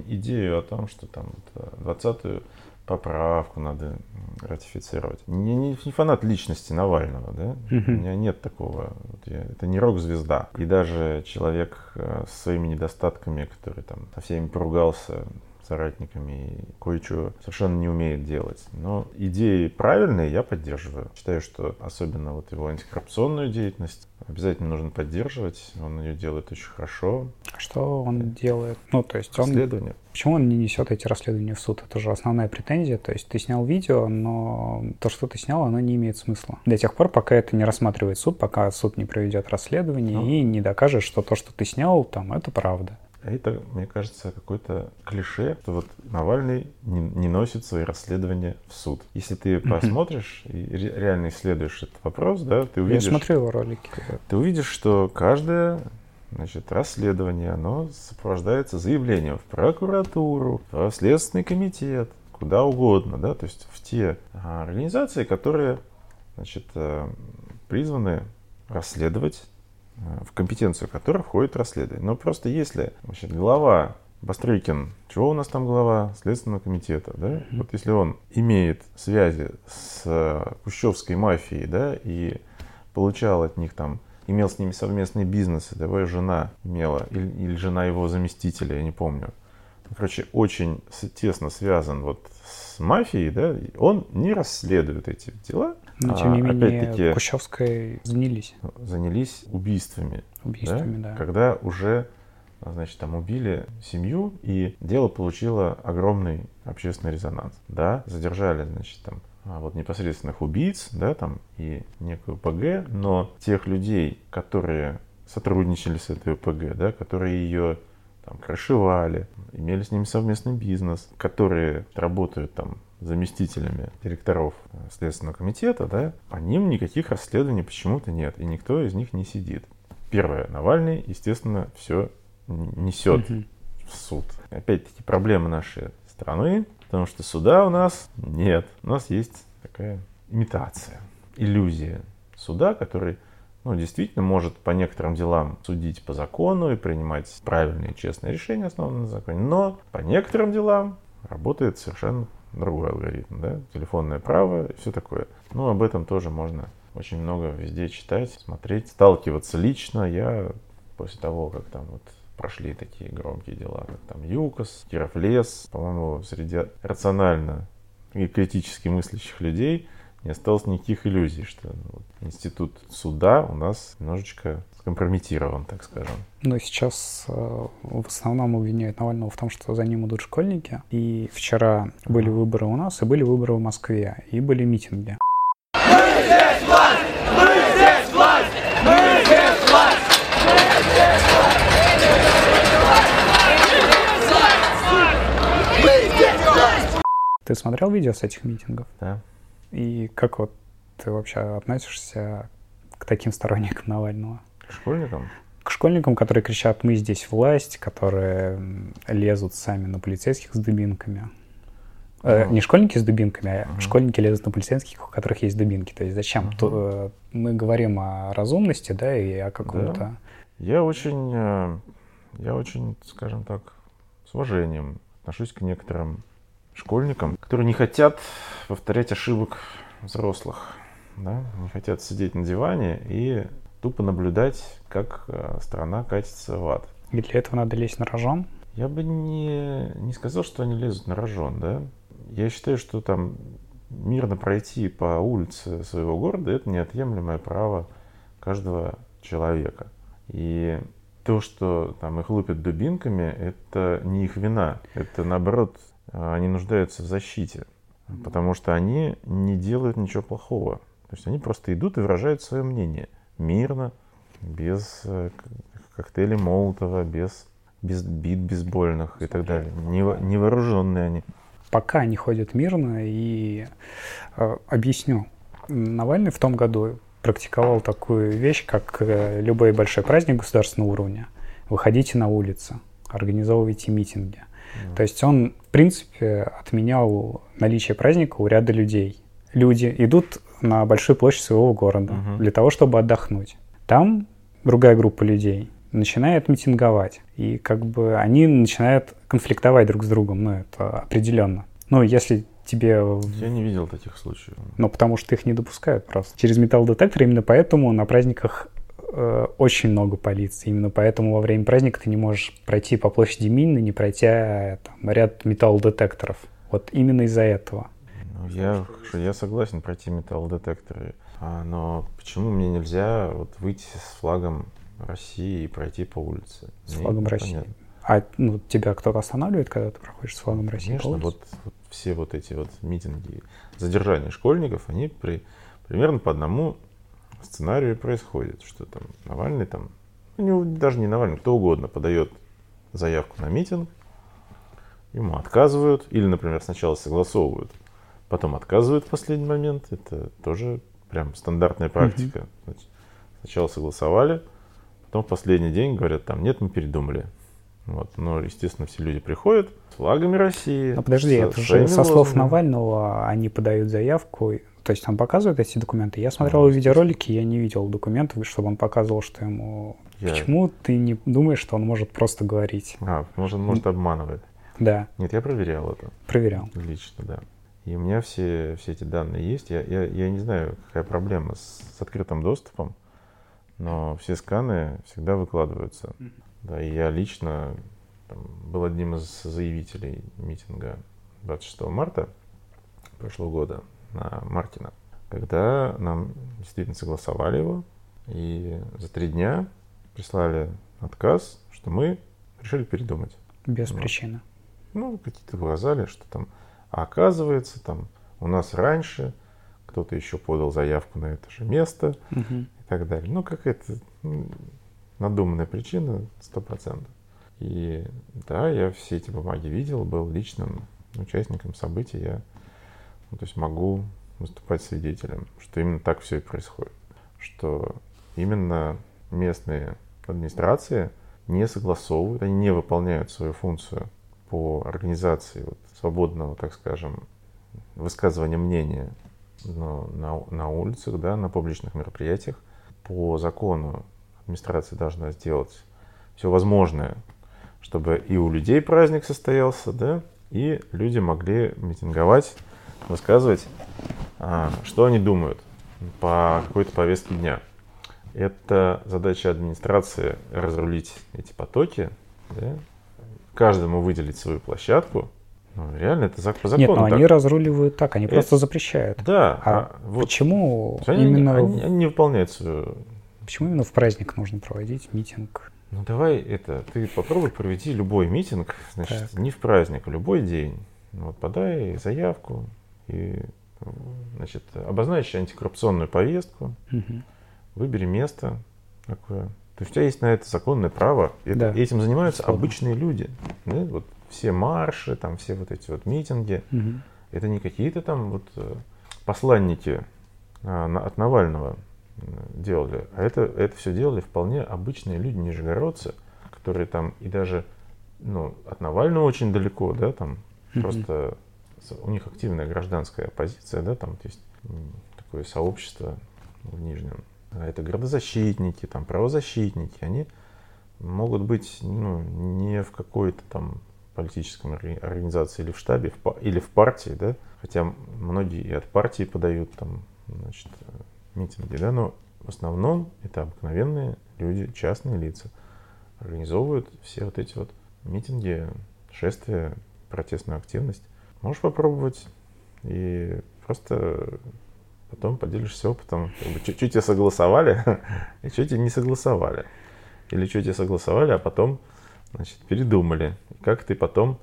идею о том, что там 20-ю поправку надо ратифицировать. Не, не, не фанат личности Навального, да? У меня нет такого. Вот я, это не рок-звезда. И даже человек э, с своими недостатками, который там со всеми поругался, соратниками кое-что совершенно не умеет делать. Но идеи правильные я поддерживаю. Считаю, что особенно вот его антикоррупционную деятельность обязательно нужно поддерживать. Он ее делает очень хорошо. А что он делает? Ну, то есть он... Расследование. Почему он не несет эти расследования в суд? Это же основная претензия. То есть ты снял видео, но то, что ты снял, оно не имеет смысла. До тех пор, пока это не рассматривает суд, пока суд не проведет расследование ну. и не докажет, что то, что ты снял, там, это правда. Это, мне кажется, какое-то клише, что вот Навальный не, не носит свои расследования в суд. Если ты посмотришь и реально исследуешь этот вопрос, да, ты увидишь... Я смотрел его ролики. Ты увидишь, что каждое значит, расследование, оно сопровождается заявлением в прокуратуру, в Следственный комитет, куда угодно, да, то есть в те а, организации, которые, значит, э, призваны расследовать Э, в компетенцию которой входит расследование. Но просто если значит, глава Бастрыкин, чего у нас там глава Следственного комитета, да? Mm-hmm. Вот если он имеет связи с Кущевской мафией, да, и получал от них там имел с ними совместный бизнес, это его жена имела, или, или жена его заместителя, я не помню. Короче, очень тесно связан вот с мафией, да, он не расследует эти дела. Но, тем не а, менее, Кущевской занялись. Занялись убийствами. Убийствами, да. да. Когда уже, значит, там убили семью, и дело получило огромный общественный резонанс. Да, задержали, значит, там а, вот непосредственных убийц, да, там и некую ПГ, но тех людей, которые сотрудничали с этой ПГ, да, которые ее там крышевали, имели с ними совместный бизнес, которые работают там заместителями директоров э, Следственного комитета, да, по ним никаких расследований почему-то нет, и никто из них не сидит. Первое, Навальный, естественно, все несет в суд. Опять-таки проблемы нашей страны, потому что суда у нас нет. У нас есть такая имитация, иллюзия суда, который ну, действительно может по некоторым делам судить по закону и принимать правильные, честные решения, основанные на законе. Но по некоторым делам работает совершенно другой алгоритм, да, телефонное право и все такое. Ну, об этом тоже можно очень много везде читать, смотреть, сталкиваться лично. Я после того, как там вот прошли такие громкие дела, как там ЮКОС, Киров Лес, по-моему, среди рационально и критически мыслящих людей не осталось никаких иллюзий, что вот, институт суда у нас немножечко скомпрометирован, так скажем. Но сейчас э, в основном обвиняют Навального в том, что за ним идут школьники. И вчера были выборы у нас, и были выборы в Москве, и были митинги. Мы здесь власть! Мы здесь власть! Мы здесь власть! Мы здесь власть! Ты смотрел видео с этих митингов? Да. И как вот ты вообще относишься к таким сторонникам Навального? К школьникам? К школьникам, которые кричат «мы здесь власть», которые лезут сами на полицейских с дубинками. Э, не школьники с дубинками, а uh школьники лезут на полицейских, у которых есть дубинки. То есть зачем? uh То, э, мы говорим о разумности, да, и о каком-то... Да. Я очень, э, я очень, скажем так, с уважением отношусь к некоторым школьникам, которые не хотят повторять ошибок взрослых, да, не хотят сидеть на диване и тупо наблюдать, как э, страна катится в ад. И для этого надо лезть на рожон? Я бы не, не сказал, что они лезут на рожон, да. Я считаю, что там мирно пройти по улице своего города – это неотъемлемое право каждого человека. И то, что там их лупят дубинками, это не их вина. Это, наоборот, а, они нуждаются в защите, потому что они не делают ничего плохого. То есть они просто идут и выражают свое мнение мирно, без э, коктейлей Молотова, без, без бит бейсбольных и так далее. Не, невооруженные они. Пока они ходят мирно, и э, объясню. Навальный в том году практиковал такую вещь, как э, любой большой праздник государственного уровня. Выходите на улицу, организовывайте митинги. То есть он, в принципе, отменял наличие праздника у ряда людей. Люди идут на большую площадь своего города uh-huh. для того, чтобы отдохнуть. Там другая группа людей начинает митинговать. И как бы они начинают конфликтовать друг с другом. Ну, это определенно. Ну, если тебе... Я не видел таких случаев. Ну, потому что их не допускают просто. Через металлодетектор именно поэтому на праздниках э, очень много полиции. Именно поэтому во время праздника ты не можешь пройти по площади Минны, не пройти там, ряд металлодетекторов. Вот именно из-за этого. Ну, я, я согласен пройти металлодетекторы. А, но почему мне нельзя вот выйти с флагом России и пройти по улице? С мне флагом России? Понятно. А ну, тебя кто-то останавливает, когда ты проходишь с флагом России? Конечно, вот, вот все вот эти вот митинги, задержания школьников, они при, примерно по одному сценарию происходит, что там Навальный там, ну, даже не Навальный, кто угодно подает заявку на митинг, ему отказывают, или, например, сначала согласовывают, потом отказывают в последний момент, это тоже прям стандартная практика. Значит, сначала согласовали, потом в последний день говорят, там, нет, мы передумали. Вот. Но, естественно, все люди приходят с флагами России. Но подожди, со, это же со слов Навального они подают заявку, то есть он показывает эти документы. Я смотрел ну, видеоролики, я не видел документов, чтобы он показывал, что ему... Я... Почему ты не думаешь, что он может просто говорить? А, может, он может обманывать. Да. Нет, я проверял это. Проверял. Лично, да. И у меня все, все эти данные есть. Я, я, я не знаю, какая проблема с, с открытым доступом. но все сканы всегда выкладываются. Да, и я лично там, был одним из заявителей митинга 26 марта прошлого года на Мартина, когда нам действительно согласовали его, и за три дня прислали отказ, что мы решили передумать. Без ну, причины. Ну, какие-то указали, что там, а оказывается, там у нас раньше кто-то еще подал заявку на это же место угу. и так далее. Ну, какая-то ну, надуманная причина, сто процентов. И да, я все эти бумаги видел, был личным участником событий, я ну, то есть могу выступать свидетелем, что именно так все и происходит. Что именно местные администрации не согласовывают, они не выполняют свою функцию по организации вот, свободного, так скажем, высказывания мнения но на, на улицах, да, на публичных мероприятиях. По закону администрация должна сделать все возможное, чтобы и у людей праздник состоялся, да, и люди могли митинговать, высказывать, а, что они думают по какой-то повестке дня. Это задача администрации разрулить эти потоки, да, каждому выделить свою площадку. Ну, реально, это по закону. Нет, но так. они разруливают так, они это... просто запрещают. Да. А, а вот почему они, именно... Они, они не выполняют свою... Почему именно в праздник нужно проводить митинг? Ну давай это, ты попробуй проведи любой митинг, значит, так. не в праздник, а любой день. Ну, вот подай заявку и значит, обозначь антикоррупционную повестку, угу. выбери место такое. То есть у тебя есть на это законное право. Это, да. Этим занимаются Словно. обычные люди. Да? Вот все марши, там все вот эти вот митинги. Угу. Это не какие-то там вот э, посланники а, от Навального делали, а это, это все делали вполне обычные люди, нижегородцы, которые там и даже ну, от Навального очень далеко, да, там mm-hmm. просто у них активная гражданская оппозиция, да, там есть такое сообщество в Нижнем. А это градозащитники, там правозащитники, они могут быть ну, не в какой-то там политической организации или в штабе, или в партии, да, хотя многие и от партии подают там, значит, митинги, да, но в основном это обыкновенные люди, частные лица, организовывают все вот эти вот митинги, шествия, протестную активность. Можешь попробовать и просто потом поделишься опытом, как бы, что тебе согласовали и что тебе не согласовали. Или что тебе согласовали, а потом значит, передумали. Как ты потом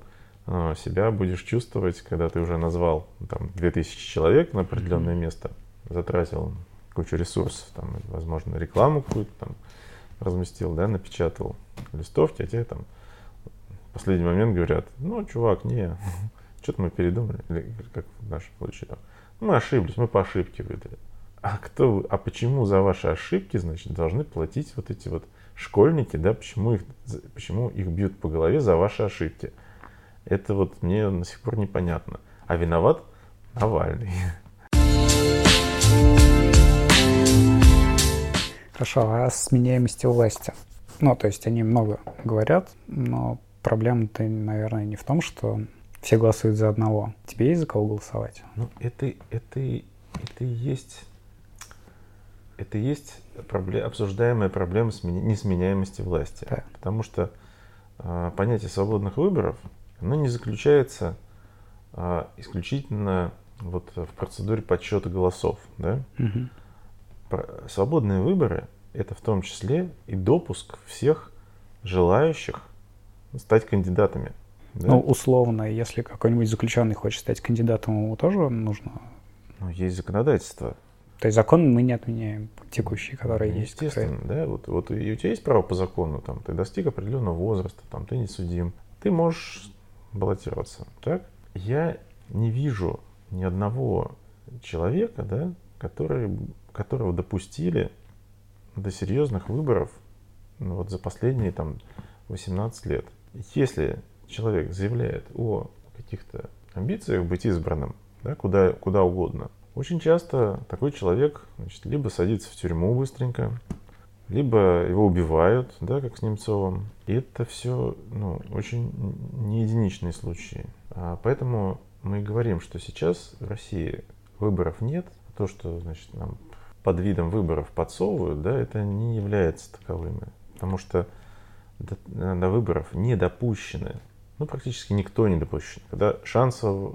э, себя будешь чувствовать, когда ты уже назвал там 2000 человек на определенное место, затратил кучу ресурсов, там, возможно, рекламу какую-то там разместил, да, напечатал листовки, а тебе там в последний момент говорят, ну, чувак, не, что-то мы передумали, или как в нашем случае, там, мы ошиблись, мы по ошибке выдали. А кто, а почему за ваши ошибки, значит, должны платить вот эти вот школьники, да, почему их, почему их бьют по голове за ваши ошибки? Это вот мне до сих пор непонятно. А виноват Навальный. Хорошо, а с меняемостью власти? Ну, то есть они много говорят, но проблема-то, наверное, не в том, что все голосуют за одного. Тебе есть за кого голосовать? Ну, это, это, это и есть, это и есть проблем, обсуждаемая проблема несменяемости власти. Да. Потому что э, понятие свободных выборов, оно не заключается э, исключительно вот в процедуре подсчета голосов. Да? Угу свободные выборы – это в том числе и допуск всех желающих стать кандидатами. Да? Ну, условно, если какой-нибудь заключенный хочет стать кандидатом, ему тоже нужно... Ну, есть законодательство. То есть закон мы не отменяем, текущий, который ну, есть. Естественно, который... да. Вот, вот и у тебя есть право по закону, там, ты достиг определенного возраста, там, ты не судим, ты можешь баллотироваться, так? Я не вижу ни одного человека, да, который которого допустили до серьезных выборов ну, вот за последние там 18 лет. Если человек заявляет о каких-то амбициях быть избранным, да, куда, куда угодно, очень часто такой человек значит, либо садится в тюрьму быстренько, либо его убивают, да, как с Немцовым. И это все ну, очень не единичные случаи. А поэтому мы говорим, что сейчас в России выборов нет. То, что значит, нам под видом выборов подсовывают, да, это не является таковыми. Потому что до, до выборов не допущены, ну, практически никто не допущен. Когда шансов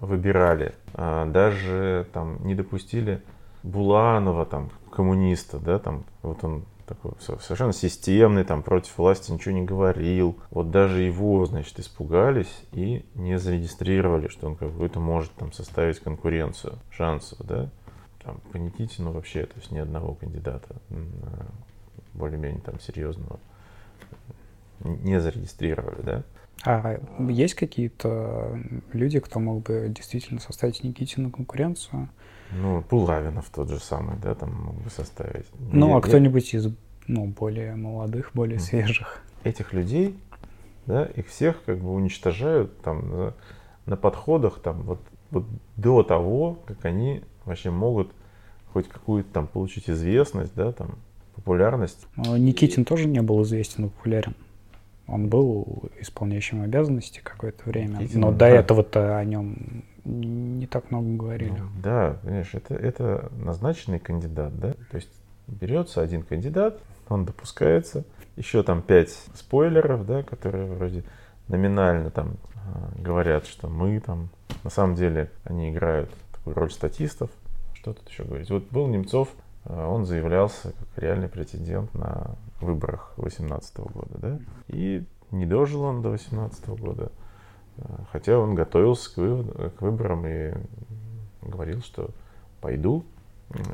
выбирали, а даже там не допустили Буланова, там, коммуниста, да, там, вот он такой совершенно системный, там, против власти ничего не говорил. Вот даже его, значит, испугались и не зарегистрировали, что он какой-то может там составить конкуренцию шансов, да. Там, по Никитину вообще, то есть ни одного кандидата более-менее там серьезного не зарегистрировали, да. А есть какие-то люди, кто мог бы действительно составить Никитину конкуренцию? Ну, Булавинов тот же самый, да, там мог бы составить. Ну, а кто-нибудь из ну, более молодых, более свежих? Этих людей, да, их всех как бы уничтожают там на, на подходах там вот, вот до того, как они вообще могут хоть какую-то там получить известность, да, там популярность. А Никитин тоже не был известен и популярен. Он был исполняющим обязанности какое-то время, но до да. этого-то о нем не так много говорили. Ну, да, понимаешь, это, это назначенный кандидат, да? То есть берется один кандидат, он допускается, еще там пять спойлеров, да, которые вроде номинально там а, говорят, что мы там, на самом деле они играют такую роль статистов. Что тут еще говорить? Вот был Немцов, а, он заявлялся как реальный претендент на выборах 2018 года, да, и не дожил он до 2018 года. Хотя он готовился к, вывод, к выборам и говорил, что пойду,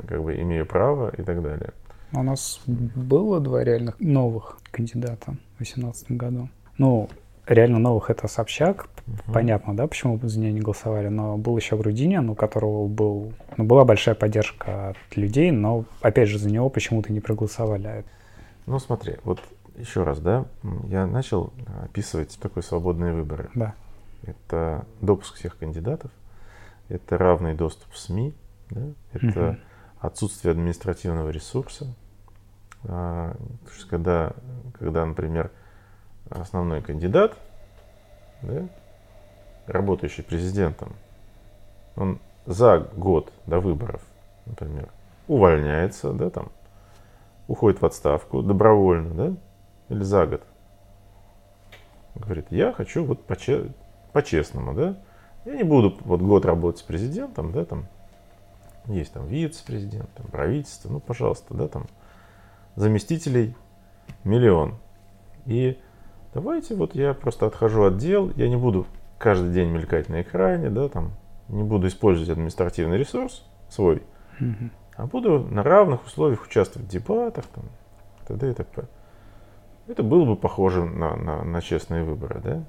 как бы имею право и так далее. У нас было два реальных новых кандидата в 2018 году. Ну, реально новых это Собчак. Угу. Понятно, да, почему за нее не голосовали. Но был еще Грудинин, у которого был, ну, была большая поддержка от людей, но, опять же, за него почему-то не проголосовали. Ну, смотри, вот еще раз, да, я начал описывать такой свободные выборы. Да. Это допуск всех кандидатов, это равный доступ в СМИ, да? это угу. отсутствие административного ресурса. А, когда, когда, например, основной кандидат, да, работающий президентом, он за год до выборов, например, увольняется, да, там, уходит в отставку добровольно, да, или за год. Говорит, я хочу вот поче- по-честному, да. Я не буду вот год работать с президентом, да, там есть там вице-президент, там правительство, ну, пожалуйста, да, там заместителей миллион. И давайте вот я просто отхожу от дел, я не буду каждый день мелькать на экране, да, там, не буду использовать административный ресурс свой, mm-hmm. А буду на равных условиях участвовать в дебатах, там, т.д. и т.п. Это было бы похоже на, на, на честные выборы, да?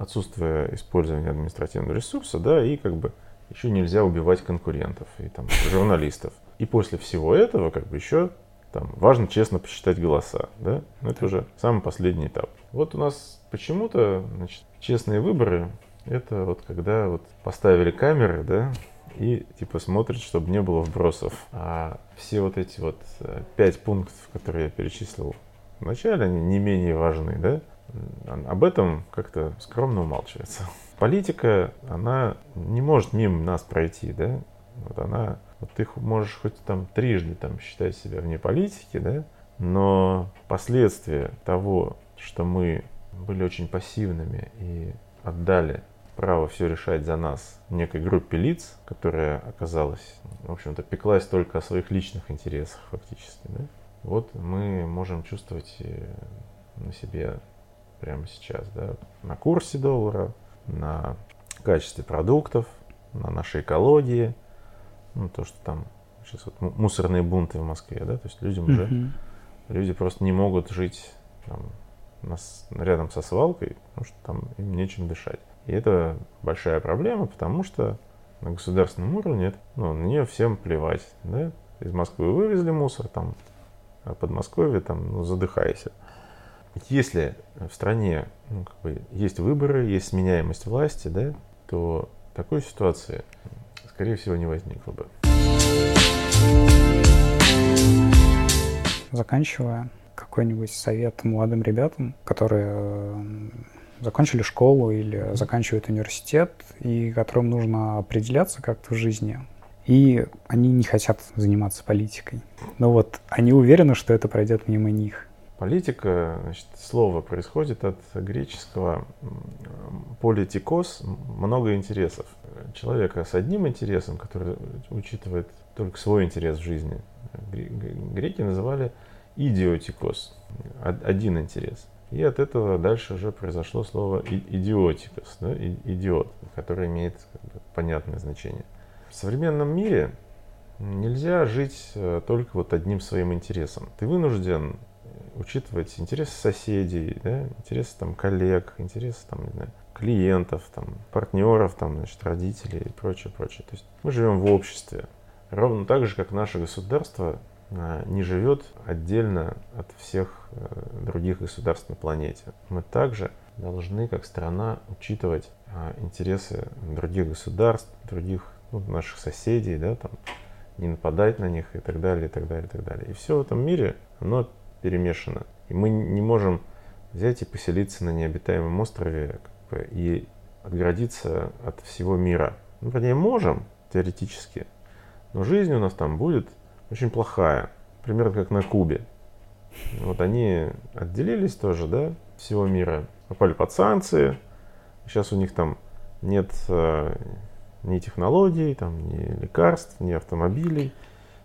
отсутствие использования административного ресурса, да, и как бы еще нельзя убивать конкурентов и там журналистов. И после всего этого как бы еще там важно честно посчитать голоса, да, но это уже самый последний этап. Вот у нас почему-то, значит, честные выборы, это вот когда вот поставили камеры, да, и типа смотрят, чтобы не было вбросов. А все вот эти вот э, пять пунктов, которые я перечислил вначале, они не менее важны, да, об этом как-то скромно умалчивается. Политика, она не может мимо нас пройти, да? Вот она, вот ты можешь хоть там трижды там считать себя вне политики, да? Но последствия того, что мы были очень пассивными и отдали право все решать за нас некой группе лиц, которая оказалась, в общем-то, пеклась только о своих личных интересах фактически, да? Вот мы можем чувствовать э, на себе прямо сейчас, да, на курсе доллара, на качестве продуктов, на нашей экологии, ну, то, что там сейчас вот мусорные бунты в Москве, да, то есть людям уже, mm-hmm. люди просто не могут жить там, нас, рядом со свалкой, потому что там им нечем дышать. И это большая проблема, потому что на государственном уровне это, ну, на нее всем плевать, да, из Москвы вывезли мусор, там, а Подмосковье там, ну, задыхайся. Если в стране ну, как бы, есть выборы, есть сменяемость власти, да, то такой ситуации, скорее всего, не возникло бы. Заканчивая, какой-нибудь совет молодым ребятам, которые э, закончили школу или заканчивают университет, и которым нужно определяться как-то в жизни. и они не хотят заниматься политикой. Но вот они уверены, что это пройдет мимо них. Политика, значит, слово происходит от греческого политикос, много интересов. Человека с одним интересом, который учитывает только свой интерес в жизни, греки называли идиотикос, один интерес. И от этого дальше уже произошло слово идиотикос, да, идиот, которое имеет понятное значение. В современном мире нельзя жить э, только вот одним своим интересом. Ты вынужден учитывать интересы соседей, да, интересы там коллег, интересы там, не знаю, клиентов, там, партнеров, там, значит, родителей и прочее, прочее. То есть мы живем в обществе. Ровно так же, как наше государство не живет отдельно от всех э, других государств на планете. Мы также должны, как страна, учитывать а, интересы других государств, других ну, наших соседей, да, там, не нападать на них и так далее, и так далее, и так далее. И все в этом мире, оно перемешано. И мы не можем взять и поселиться на необитаемом острове как бы, и отгородиться от всего мира. Ну, вернее, можем, теоретически, но жизнь у нас там будет очень плохая. Примерно как на Кубе. Вот они отделились тоже, да, всего мира, попали под санкции. Сейчас у них там нет э, ни технологий, там, ни лекарств, ни автомобилей.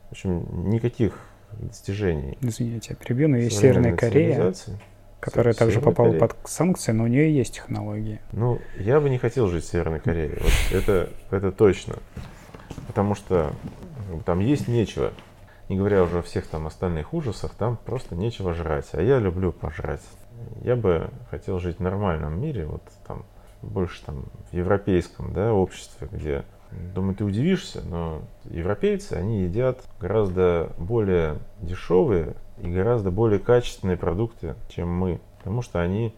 В общем, никаких достижений. Извините, я перебью, но есть Северная Корея, которая Северная также попала Корея. под санкции, но у нее есть технологии. Ну, я бы не хотел жить в Северной Корее. Вот это, это точно. Потому что там есть нечего. Не говоря уже о всех там остальных ужасах, там просто нечего жрать. А я люблю пожрать. Я бы хотел жить в нормальном мире, вот там больше там в европейском да, обществе, где Думаю, ты удивишься, но европейцы, они едят гораздо более дешевые и гораздо более качественные продукты, чем мы. Потому что они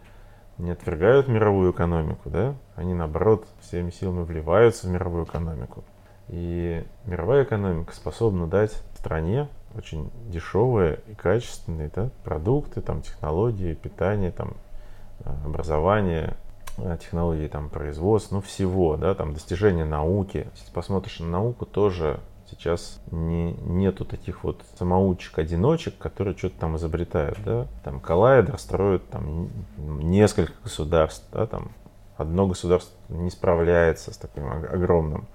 не отвергают мировую экономику, да? Они, наоборот, всеми силами вливаются в мировую экономику. И мировая экономика способна дать стране очень дешевые и качественные да, продукты, там, технологии, питание, там, образование, Э, технологии там, производства, ну всего, да, там достижения науки. Если посмотришь на науку, тоже сейчас не, нету таких вот самоучек-одиночек, которые что-то там изобретают, да. Там коллайдер строят там несколько государств, да, там одно государство не справляется с таким огромным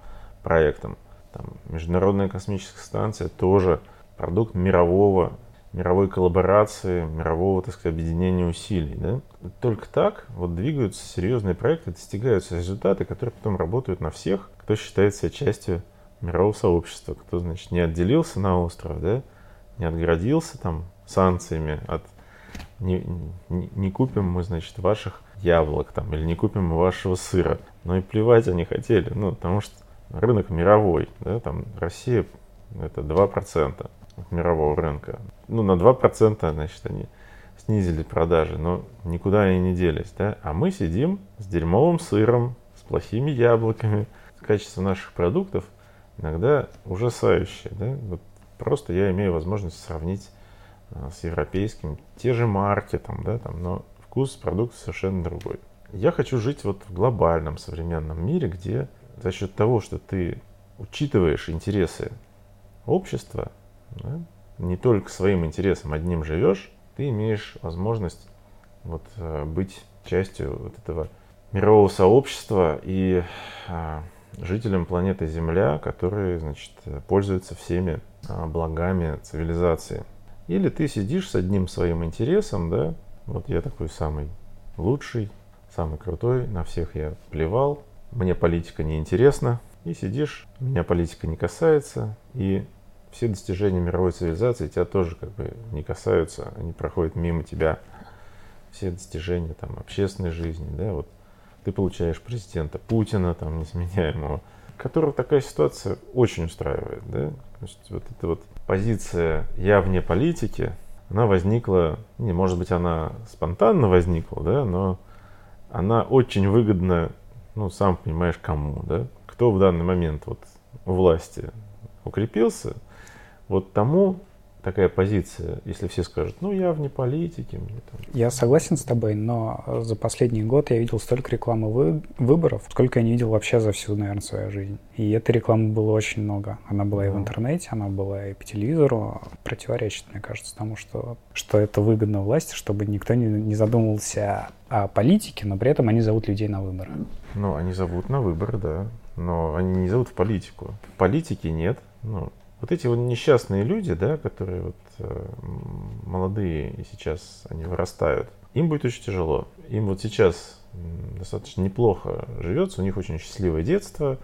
проектом. Там Международная космическая станция тоже продукт мирового мировой коллаборации, мирового, так сказать, объединения усилий. Да? Только так вот двигаются серьезные проекты, достигаются результаты, которые потом работают на всех, кто считает себя частью мирового сообщества, кто, значит, не отделился на остров, да, не отгородился там санкциями от не, не, не купим мы, значит, ваших яблок там, или не купим мы вашего сыра. Но и плевать они хотели, ну, потому что рынок мировой, да, там Россия это 2% мирового рынка. Ну, на 2%, значит, они снизили продажи, но никуда они не делись, да. А мы сидим с дерьмовым сыром, с плохими яблоками. Качество наших продуктов иногда ужасающее, да. Вот просто я имею возможность сравнить а, с европейским. Те же марки там, да, там, но вкус продукта совершенно другой. Я хочу жить вот в глобальном современном мире, где за счет того, что ты учитываешь интересы общества, да? Не только своим интересом одним живешь, ты имеешь возможность вот, э, быть частью вот этого мирового сообщества и а, жителям планеты Земля, которые, значит, пользуются всеми а, благами цивилизации. Или ты сидишь с одним своим интересом, да, вот я такой самый лучший, самый крутой, на всех я плевал, мне политика не интересна, и сидишь, меня политика не касается, и все достижения мировой цивилизации тебя тоже как бы не касаются, они проходят мимо тебя. Все достижения там общественной жизни, да, вот ты получаешь президента Путина, там, несменяемого, которого такая ситуация очень устраивает, да. То есть вот эта вот позиция «я вне политики», она возникла, не, может быть, она спонтанно возникла, да, но она очень выгодна, ну, сам понимаешь, кому, да. Кто в данный момент вот у власти укрепился – вот тому такая позиция, если все скажут, ну я вне политики. Мне там... Я согласен с тобой, но за последний год я видел столько рекламы вы... выборов, сколько я не видел вообще за всю, наверное, свою жизнь. И этой рекламы было очень много. Она была и в интернете, она была и по телевизору. Противоречит, мне кажется, тому, что, что это выгодно власти, чтобы никто не, не задумывался о политике, но при этом они зовут людей на выборы. Ну, они зовут на выборы, да. Но они не зовут в политику. Политики нет. Ну, вот эти вот несчастные люди, да, которые вот э, молодые и сейчас они вырастают, им будет очень тяжело. Им вот сейчас достаточно неплохо живется, у них очень счастливое детство,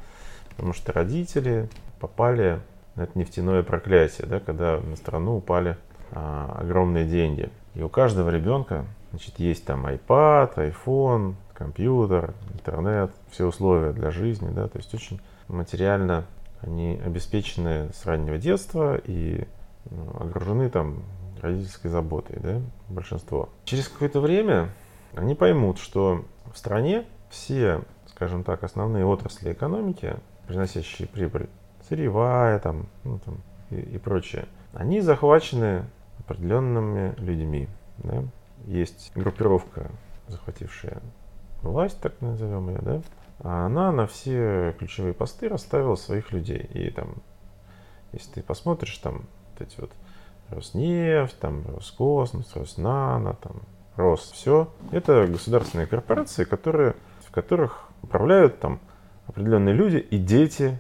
потому что родители попали на это нефтяное проклятие, да, когда на страну упали а, огромные деньги. И у каждого ребенка значит, есть там iPad, iPhone, компьютер, интернет, все условия для жизни, да, то есть очень материально они обеспечены с раннего детства и ну, огражены там родительской заботой, да, большинство. Через какое-то время они поймут, что в стране все, скажем так, основные отрасли экономики, приносящие прибыль, сырьевая там, ну, там и, и прочее, они захвачены определенными людьми. Да? Есть группировка, захватившая власть, так назовем ее, да, а она на все ключевые посты расставила своих людей. И там, если ты посмотришь, там вот эти вот Роснефть, там Роскосмос, Роснано, там Рос, все. Это государственные корпорации, которые, в которых управляют там определенные люди и дети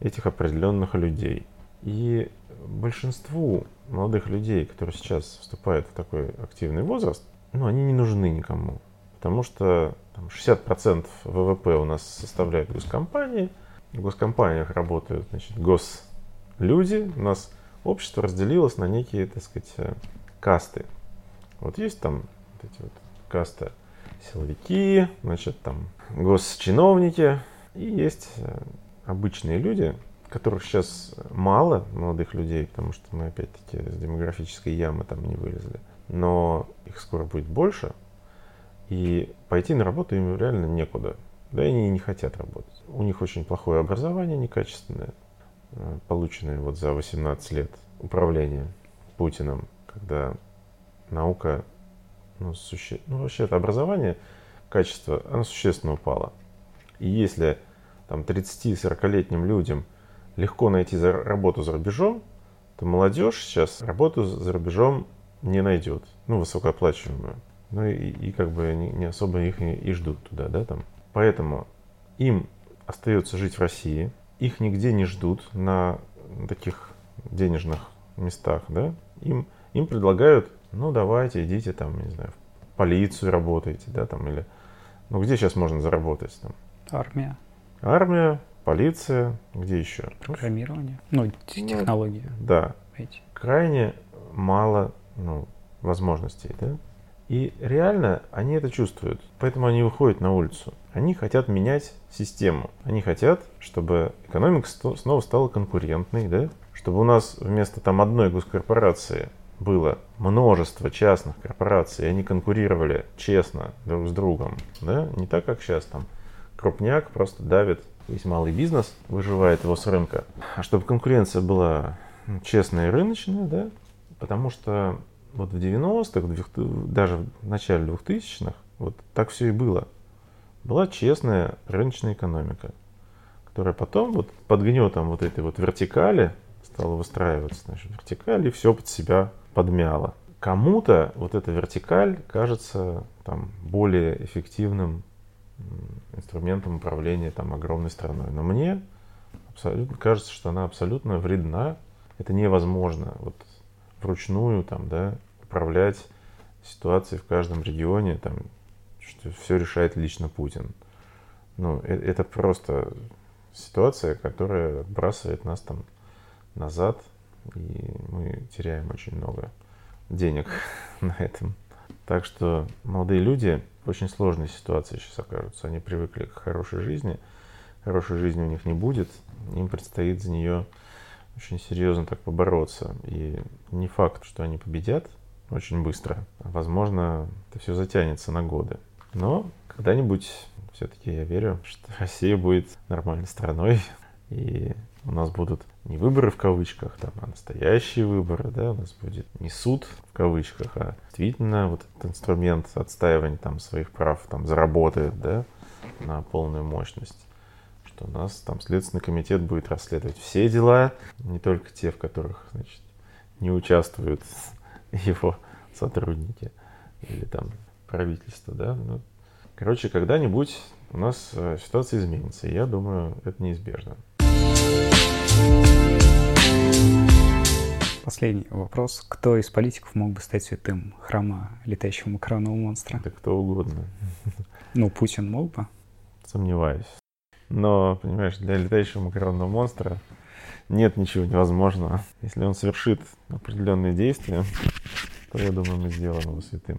этих определенных людей. И большинству молодых людей, которые сейчас вступают в такой активный возраст, ну, они не нужны никому. Потому что там, 60% ВВП у нас составляют госкомпании. В госкомпаниях работают значит, гослюди. У нас общество разделилось на некие, так сказать, э, касты. Вот есть там вот эти вот касты силовики, значит, там госчиновники. И есть э, обычные люди, которых сейчас мало, молодых людей, потому что мы опять-таки с демографической ямы там не вылезли. Но их скоро будет больше. И пойти на работу им реально некуда. Да и они не хотят работать. У них очень плохое образование, некачественное, э, полученное вот за 18 лет управления Путиным, когда наука, ну, суще... ну вообще это образование, качество, оно существенно упало. И если там 30-40-летним людям легко найти работу за рубежом, то молодежь сейчас работу за рубежом не найдет, ну, высокооплачиваемую ну и, и как бы не, не особо их и, и ждут туда, да, там. Поэтому им остается жить в России, их нигде не ждут на таких денежных местах, да, им, им предлагают, ну давайте, идите там, не знаю, в полицию работайте, да, там, или, ну где сейчас можно заработать там? Армия. Армия, полиция, где еще? Программирование, ну, ну технологии. Да. Эти. Крайне мало, ну, возможностей, да. И реально они это чувствуют, поэтому они выходят на улицу. Они хотят менять систему. Они хотят, чтобы экономика снова стала конкурентной, да? чтобы у нас вместо там одной госкорпорации было множество частных корпораций, и они конкурировали честно друг с другом, да, не так, как сейчас там крупняк просто давит весь малый бизнес, выживает его с рынка, а чтобы конкуренция была ну, честная и рыночная, да, потому что вот в 90-х, даже в начале 2000-х, вот так все и было. Была честная рыночная экономика, которая потом вот под гнетом вот этой вот вертикали стала выстраиваться. Значит, вертикаль и все под себя подмяла. Кому-то вот эта вертикаль кажется там, более эффективным инструментом управления там, огромной страной. Но мне абсолютно кажется, что она абсолютно вредна. Это невозможно. Вот вручную там, да, управлять ситуацией в каждом регионе, там, что все решает лично Путин. Ну, это, это просто ситуация, которая отбрасывает нас там назад, и мы теряем очень много денег на этом. Так что молодые люди в очень сложной ситуации сейчас окажутся. Они привыкли к хорошей жизни, хорошей жизни у них не будет, им предстоит за нее очень серьезно так побороться. И не факт, что они победят очень быстро. Возможно, это все затянется на годы. Но когда-нибудь все-таки я верю, что Россия будет нормальной страной. И у нас будут не выборы в кавычках, там, а настоящие выборы, да, у нас будет не суд в кавычках, а действительно вот этот инструмент отстаивания там своих прав там заработает, да, на полную мощность что у нас там Следственный комитет будет расследовать все дела, не только те, в которых, значит, не участвуют его сотрудники или там правительство, да. Ну, короче, когда-нибудь у нас э, ситуация изменится, и я думаю, это неизбежно. Последний вопрос. Кто из политиков мог бы стать святым храма летающего макаронного монстра? Да кто угодно. Ну, Путин мог бы? Сомневаюсь. Но, понимаешь, для летающего макаронного монстра нет ничего невозможного. Если он совершит определенные действия, то, я думаю, мы сделаем его святым.